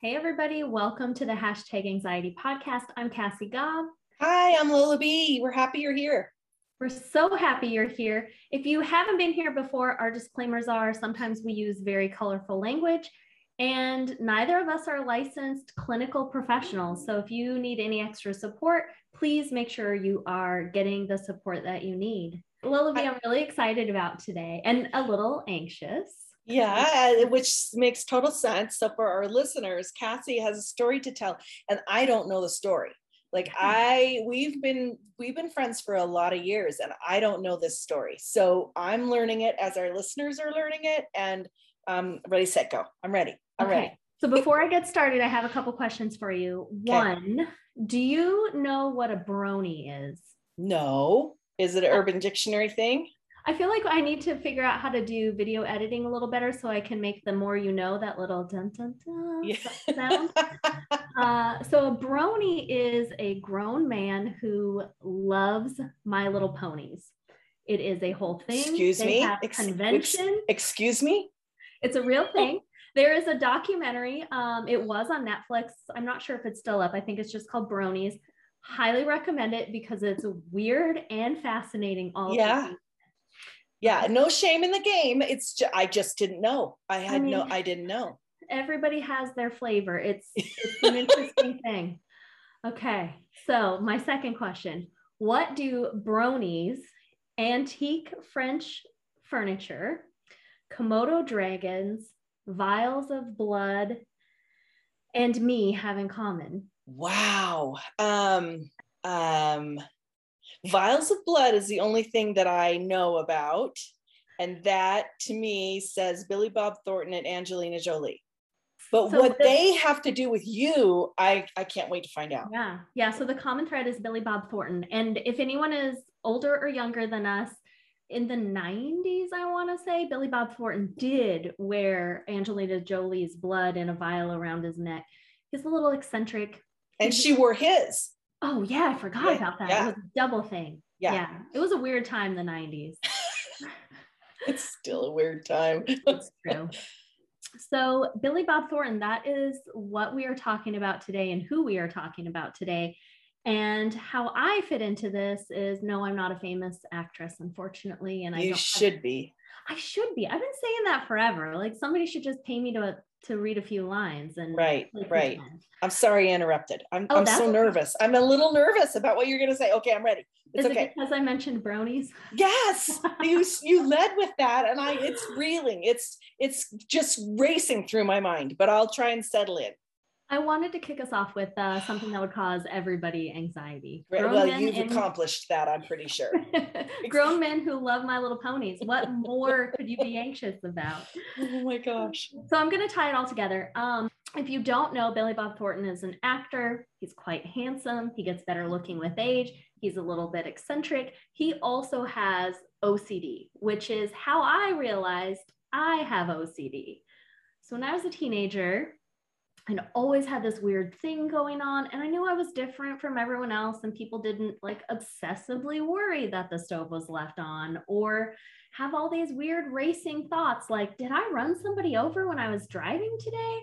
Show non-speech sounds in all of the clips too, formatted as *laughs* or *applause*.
Hey, everybody. Welcome to the Hashtag Anxiety Podcast. I'm Cassie Gaub. Hi, I'm Lola B. We're happy you're here. We're so happy you're here. If you haven't been here before, our disclaimers are sometimes we use very colorful language, and neither of us are licensed clinical professionals. So if you need any extra support, please make sure you are getting the support that you need. Lola B, I'm really excited about today and a little anxious. Yeah, which makes total sense. So for our listeners, Cassie has a story to tell, and I don't know the story. Like I, we've been we've been friends for a lot of years, and I don't know this story. So I'm learning it as our listeners are learning it, and um, ready, set, go. I'm ready. I'm okay. ready. So before I get started, I have a couple questions for you. Okay. One, do you know what a brony is? No. Is it an Urban Dictionary thing? I feel like I need to figure out how to do video editing a little better so I can make the more you know that little dun dun dun yeah. sound. *laughs* uh, so a brony is a grown man who loves My Little Ponies. It is a whole thing. Excuse they me. Have Ex- convention. Excuse me. It's a real thing. there is a documentary. Um, it was on Netflix. I'm not sure if it's still up. I think it's just called Bronies. Highly recommend it because it's weird and fascinating. All yeah yeah no shame in the game. It's just, i just didn't know. I had I mean, no i didn't know. everybody has their flavor. It's *laughs* it's an interesting thing. Okay so my second question. What do bronies antique french furniture komodo dragons vials of blood and me have in common? Wow. Um um Vials of Blood is the only thing that I know about. And that to me says Billy Bob Thornton and Angelina Jolie. But so what the, they have to do with you, I, I can't wait to find out. Yeah. Yeah. So the common thread is Billy Bob Thornton. And if anyone is older or younger than us, in the 90s, I want to say, Billy Bob Thornton did wear Angelina Jolie's blood in a vial around his neck. He's a little eccentric. And she wore his. Oh yeah, I forgot yeah, about that. Yeah. It was a double thing. Yeah. yeah. It was a weird time, the 90s. *laughs* it's still a weird time. *laughs* it's true. So, Billy Bob Thornton, that is what we are talking about today and who we are talking about today. And how I fit into this is no, I'm not a famous actress, unfortunately. And I you should have, be. I should be. I've been saying that forever. Like somebody should just pay me to to read a few lines and right right. I'm sorry i interrupted. I'm, oh, I'm so nervous. I'm a little nervous about what you're going to say. Okay i'm ready. It's Is okay. it because i mentioned brownies yes. *laughs* You you led with that and i it's reeling. It's it's just racing through my mind but i'll try and settle in I wanted to kick us off with uh, something that would cause everybody anxiety. Grown well, you've and... accomplished that, I'm pretty sure. *laughs* Grown men who love My Little Ponies. What more could you be anxious about? Oh my gosh. So I'm going to tie it all together. Um, if you don't know, Billy Bob Thornton is an actor. He's quite handsome. He gets better looking with age. He's a little bit eccentric. He also has OCD, which is how I realized I have OCD. So when I was a teenager, and always had this weird thing going on and i knew i was different from everyone else and people didn't like obsessively worry that the stove was left on or have all these weird racing thoughts like did i run somebody over when i was driving today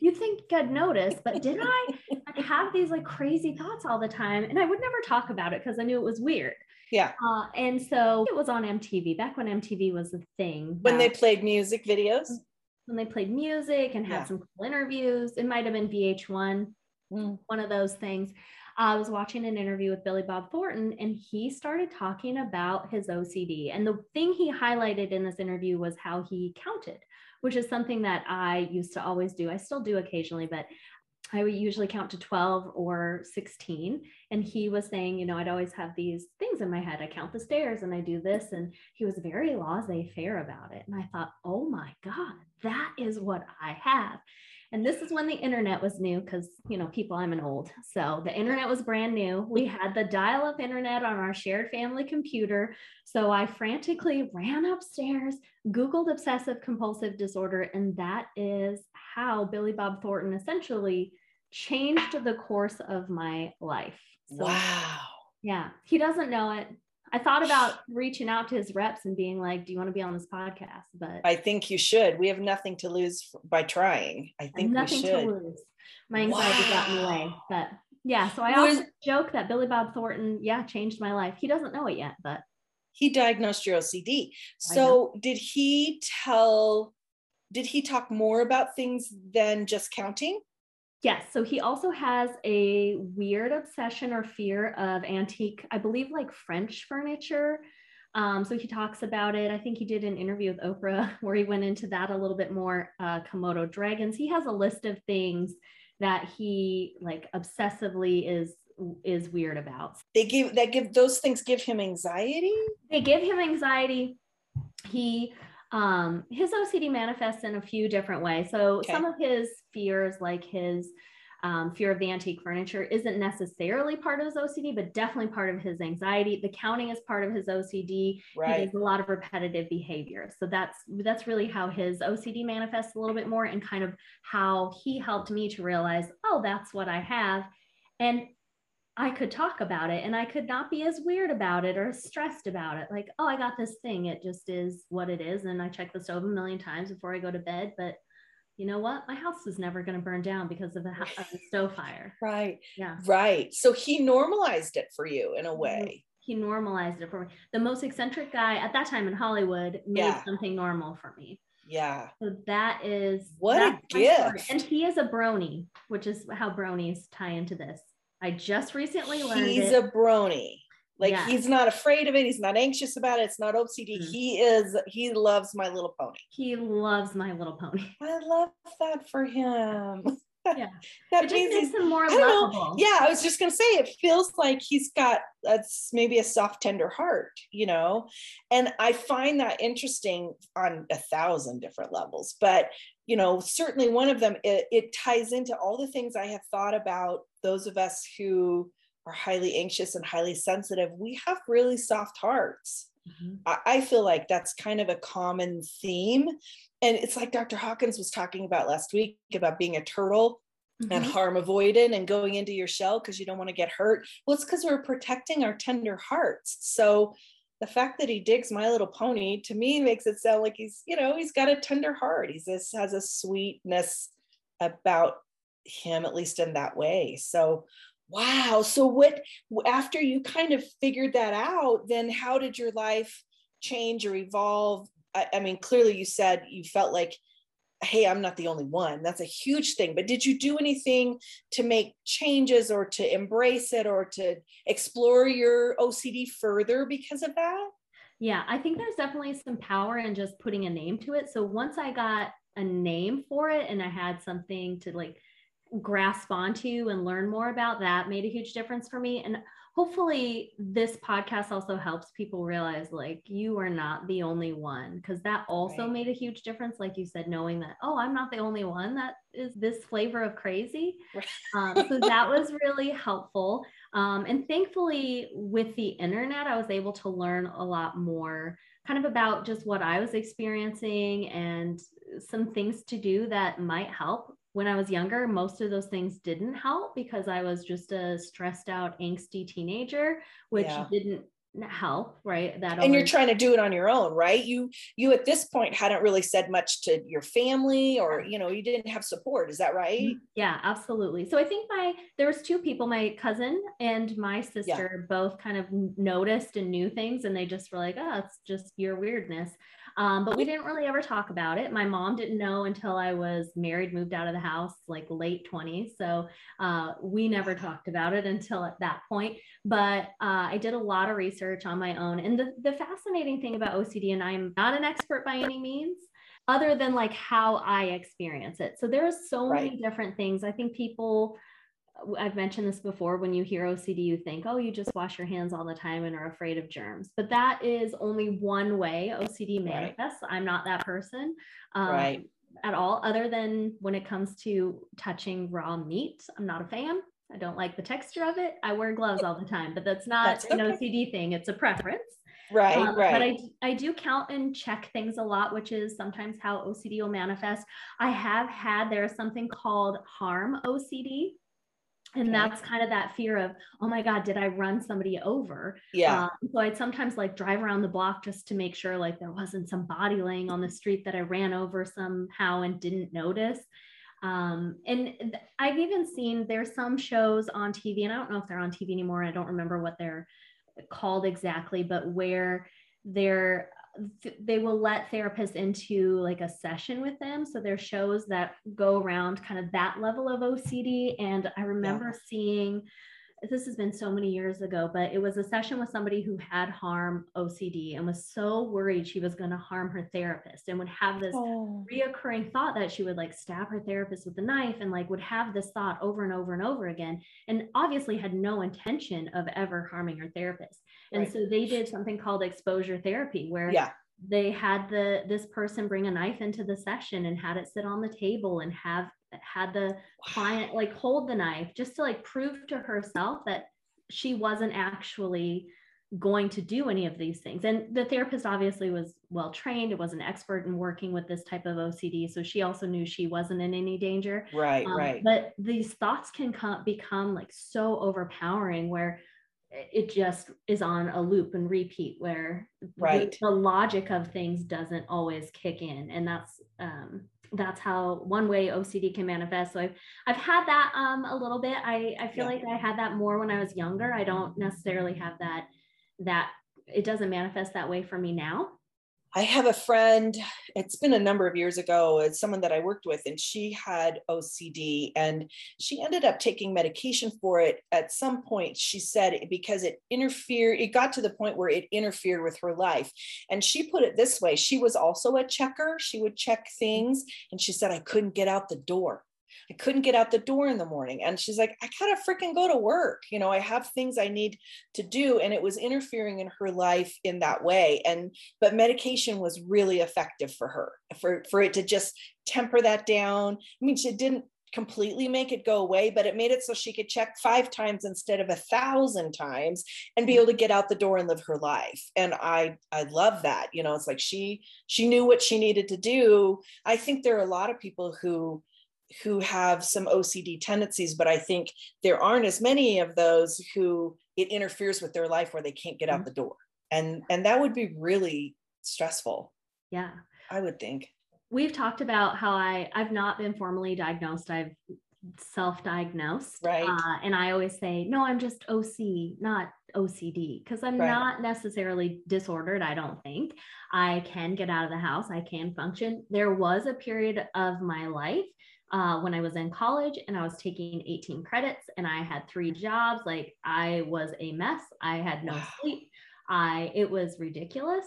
you'd think i'd notice but did i *laughs* like, have these like crazy thoughts all the time and i would never talk about it because i knew it was weird yeah. Uh, and so it was on MTV back when MTV was a thing. When they played music videos when they played music and had yeah. some cool interviews. It might have been VH1, mm. one of those things. I was watching an interview with Billy Bob Thornton and he started talking about his OCD. And the thing he highlighted in this interview was how he counted, which is something that I used to always do. I still do occasionally, but I would usually count to 12 or 16. And he was saying, you know, I'd always have these things in my head. I count the stairs and I do this. And he was very laissez faire about it. And I thought, oh my God, that is what I have. And this is when the internet was new because, you know, people, I'm an old. So the internet was brand new. We mm-hmm. had the dial up internet on our shared family computer. So I frantically ran upstairs, Googled obsessive compulsive disorder, and that is how Billy Bob Thornton essentially changed the course of my life. So, wow. Yeah. He doesn't know it. I thought about reaching out to his reps and being like, "Do you want to be on this podcast?" But I think you should. We have nothing to lose by trying. I think nothing to lose. My anxiety wow. got in the way, but yeah. So I Was, also joke that Billy Bob Thornton, yeah, changed my life. He doesn't know it yet, but he diagnosed your OCD. So did he tell? Did he talk more about things than just counting? Yes. So he also has a weird obsession or fear of antique, I believe, like French furniture. Um, so he talks about it. I think he did an interview with Oprah *laughs* where he went into that a little bit more. Uh, Komodo dragons. He has a list of things that he like obsessively is is weird about. They give that give those things give him anxiety. They give him anxiety. He um, his OCD manifests in a few different ways. So okay. some of his fears, like his um, fear of the antique furniture, isn't necessarily part of his OCD, but definitely part of his anxiety. The counting is part of his OCD. Right. He does a lot of repetitive behavior. So that's that's really how his OCD manifests a little bit more, and kind of how he helped me to realize, oh, that's what I have. And I could talk about it and I could not be as weird about it or stressed about it. Like, oh, I got this thing. It just is what it is. And I check the stove a million times before I go to bed. But you know what? My house is never going to burn down because of a, of a *laughs* stove fire. Right. Yeah. Right. So he normalized it for you in a way. He normalized it for me. The most eccentric guy at that time in Hollywood made yeah. something normal for me. Yeah. So that is what a gift. And he is a brony, which is how bronies tie into this. I just recently learned he's it. a brony. Like yes. he's not afraid of it. He's not anxious about it. It's not OCD. Mm-hmm. He is. He loves My Little Pony. He loves My Little Pony. I love that for him. Yeah, *laughs* that it just makes him more lovable. Yeah, I was just gonna say it feels like he's got that's maybe a soft, tender heart, you know. And I find that interesting on a thousand different levels. But you know, certainly one of them it, it ties into all the things I have thought about those of us who are highly anxious and highly sensitive, we have really soft hearts. Mm-hmm. I, I feel like that's kind of a common theme. And it's like Dr. Hawkins was talking about last week about being a turtle mm-hmm. and harm avoidant and going into your shell because you don't want to get hurt. Well, it's because we're protecting our tender hearts. So the fact that he digs My Little Pony to me makes it sound like he's, you know, he's got a tender heart. He's this has a sweetness about him, at least in that way. So, wow. So, what after you kind of figured that out, then how did your life change or evolve? I, I mean, clearly you said you felt like, hey, I'm not the only one. That's a huge thing. But did you do anything to make changes or to embrace it or to explore your OCD further because of that? Yeah, I think there's definitely some power in just putting a name to it. So once I got a name for it and I had something to like grasp onto and learn more about that made a huge difference for me. And hopefully this podcast also helps people realize like you are not the only one because that also right. made a huge difference like you said knowing that oh i'm not the only one that is this flavor of crazy. *laughs* Um, so that was really helpful. Um, and thankfully with the internet i was able to learn a lot more kind of about just what i was experiencing and some things to do that might help when I was younger, most of those things didn't help because I was just a stressed out, angsty teenager, which yeah. didn't help right that and you're trying to do it on your own right you you at this point hadn't really said much to your family or you know you didn't have support is that right mm-hmm. yeah absolutely so i think my there was two people my cousin and my sister yeah. both kind of noticed and knew things and they just were like oh it's just your weirdness um, but we didn't really ever talk about it. My mom didn't know until I was married, moved out of the house, like late 20s. So uh, we never talked about it until at that point. But uh, I did a lot of research on my own. And the, the fascinating thing about OCD, and I'm not an expert by any means, other than like how I experience it. So there are so right. many different things. I think people I've mentioned this before. When you hear OCD, you think, oh, you just wash your hands all the time and are afraid of germs. But that is only one way OCD manifests. Right. I'm not that person. Um, right. At all, other than when it comes to touching raw meat. I'm not a fan. I don't like the texture of it. I wear gloves all the time, but that's not that's okay. an OCD thing. It's a preference. Right, um, right. But I, I do count and check things a lot, which is sometimes how OCD will manifest. I have had, there is something called harm OCD and okay. that's kind of that fear of oh my god did i run somebody over? Yeah. Um, so i'd sometimes like drive around the block just to make sure like there wasn't some body laying on the street that i ran over somehow and didn't notice. Um, and i've even seen there's some shows on tv and i don't know if they're on tv anymore i don't remember what they're called exactly but where they're they will let therapists into like a session with them. So there's shows that go around kind of that level of OCD. And I remember yeah. seeing this has been so many years ago, but it was a session with somebody who had harm OCD and was so worried she was going to harm her therapist and would have this oh. reoccurring thought that she would like stab her therapist with a knife and like would have this thought over and over and over again. And obviously had no intention of ever harming her therapist. And right. so they did something called exposure therapy where yeah they had the this person bring a knife into the session and had it sit on the table and have had the client like hold the knife just to like prove to herself that she wasn't actually going to do any of these things. And the therapist obviously was well trained it was an expert in working with this type of ocd so she also knew she wasn't in any danger. Right um, right. but these thoughts can come become like so overpowering where it just is on a loop and repeat where right. the, the, logic of things doesn't always kick in and that's um, that's how one way OCD can manifest. So I've I've had that um, a little bit. I I feel yeah. like I had that more when I was younger. I don't necessarily have that that it doesn't manifest that way for me now. I have a friend, it's been a number of years ago, it's someone that I worked with, and she had OCD and she ended up taking medication for it. At some point, she said because it interfered, it got to the point where it interfered with her life. And she put it this way she was also a checker, she would check things, and she said, I couldn't get out the door. I couldn't get out the door in the morning. And she's like, I gotta freaking go to work. You know, I have things I need to do. And it was interfering in her life in that way. And but medication was really effective for her, for, for it to just temper that down. I mean, she didn't completely make it go away, but it made it so she could check five times instead of a thousand times and be mm-hmm. able to get out the door and live her life. And I I love that. You know, it's like she she knew what she needed to do. I think there are a lot of people who who have some OCD tendencies, but I think there aren't as many of those who it interferes with their life where they can't get out mm-hmm. the door. And and that would be really stressful. Yeah. I would think. We've talked about how I I've not been formally diagnosed. I've self-diagnosed. Right. Uh, and I always say, no, I'm just OC, not OCD, because I'm right. not necessarily disordered. I don't think I can get out of the house. I can function. There was a period of my life uh, when I was in college and I was taking 18 credits and I had three jobs. Like I was a mess. I had no sleep. I it was ridiculous.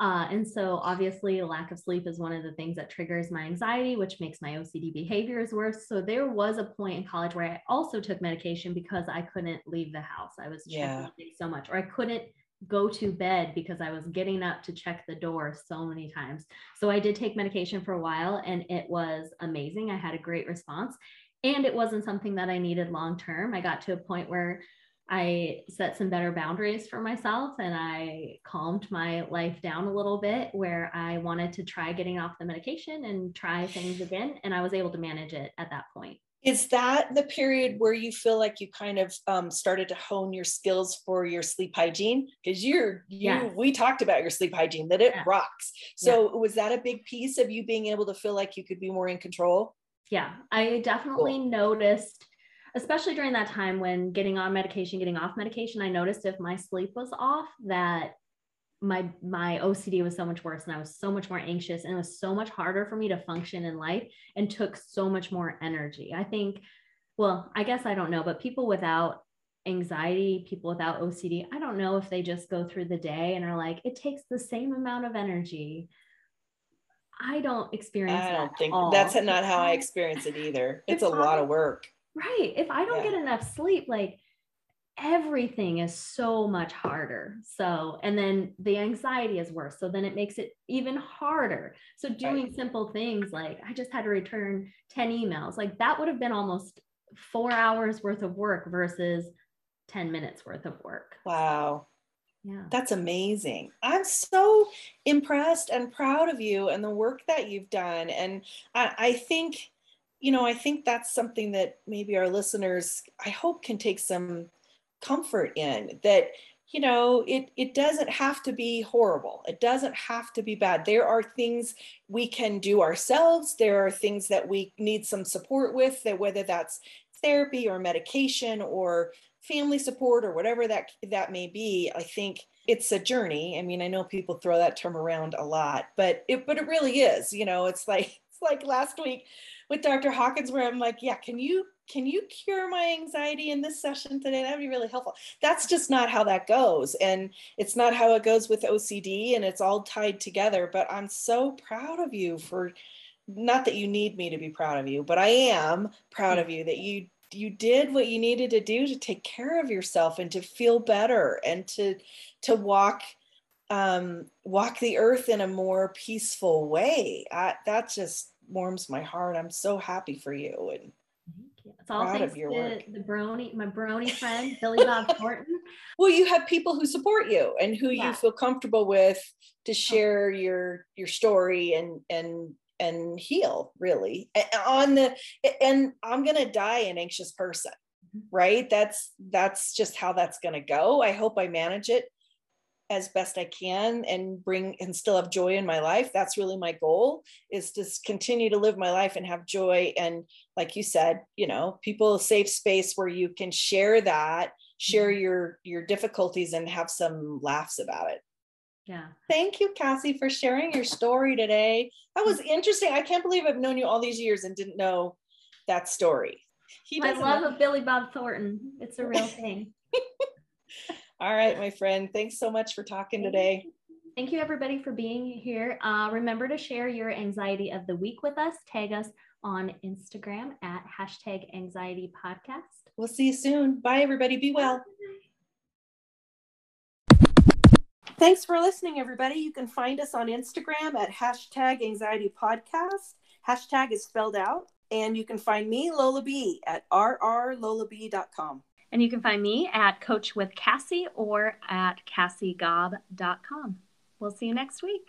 Uh, and so obviously lack of sleep is one of the things that triggers my anxiety, which makes my OCD behaviors worse. So there was a point in college where I also took medication because I couldn't leave the house. I was yeah. so much, or I couldn't go to bed because I was getting up to check the door so many times. So I did take medication for a while and it was amazing. I had a great response and it wasn't something that I needed long term. I got to a point where I set some better boundaries for myself and I calmed my life down a little bit where I wanted to try getting off the medication and try things again. And I was able to manage it at that point. Is that the period where you feel like you kind of um, started to hone your skills for your sleep hygiene? Because you're you yes. we talked about your sleep hygiene that it yeah. rocks. So yeah. was that a big piece of you being able to feel like you could be more in control? Yeah, I definitely cool. noticed, especially during that time when getting on medication, getting off medication, I noticed if my sleep was off that my my OCD was so much worse and I was so much more anxious and it was so much harder for me to function in life and took so much more energy. I think well, I guess I don't know, but people without anxiety, people without OCD, I don't know if they just go through the day and are like it takes the same amount of energy. I don't experience I don't think all. that's not how I experience it either. It's, a lot of work. Right. If I don't yeah. get enough sleep like everything is so much harder. So, and then the anxiety is worse. So then it makes it even harder. So doing right. simple things like I just had to return 10 emails, like that would have been almost four hours worth of work versus 10 minutes worth of work. Wow. Yeah. That's amazing. I'm so impressed and proud of you and the work that you've done. And I, I think you know, I think that's something that maybe our listeners, I hope, can take some comfort in that you know it it doesn't have to be horrible. It doesn't have to be bad. There are things we can do ourselves. There are things that we need some support with that whether that's therapy or medication or family support or whatever that that may be i think it's a journey. I mean i know people throw that term around a lot but it but it really is you know it's like *laughs* it's like last week with dr hawkins where i'm like yeah can you can you cure my anxiety in this session today? That'd be really helpful. That's just not how that goes. And it's not how it goes with OCD and it's all tied together. But I'm so proud of you for not that you need me to be proud of you, but I am proud of you that you you did what you needed to do to take care of yourself and to feel better and to to walk um walk the earth in a more peaceful way. I, that just warms my heart. I'm so happy for you and it's all thanks to work. the brony, my brony *laughs* friend, Billy Bob Thornton. well, you have people who support you and who yeah. you feel comfortable with to share your your story and and and heal really and on the and i'm going to die an anxious person mm-hmm. right that's that's just how that's going to go i hope i manage it as best I can and bring and still have joy in my life. That's really my goal is to continue to live my life and have joy. And like you said, you know, people a safe space where you can share that, share mm-hmm. your your difficulties and have some laughs about it. Yeah. Thank you, Cassie, for sharing your story today. That was interesting. I can't believe I've known you all these years and didn't know that story. My love know. of Billy Bob Thornton. It's a real thing. *laughs* All right, my friend. Thanks so much for talking today. Thank you, everybody, for being here. Uh, remember to share your anxiety of the week with us. Tag us on Instagram at hashtag anxiety podcast. We'll see you soon. Bye, everybody. Be well. Thanks for listening, everybody. You can find us on Instagram at hashtag anxiety podcast. Hashtag is spelled out. And you can find me, Lola B, at rrlolab.com. And you can find me at Coach with Cassie or at cassiegaub.com. We'll see you next week.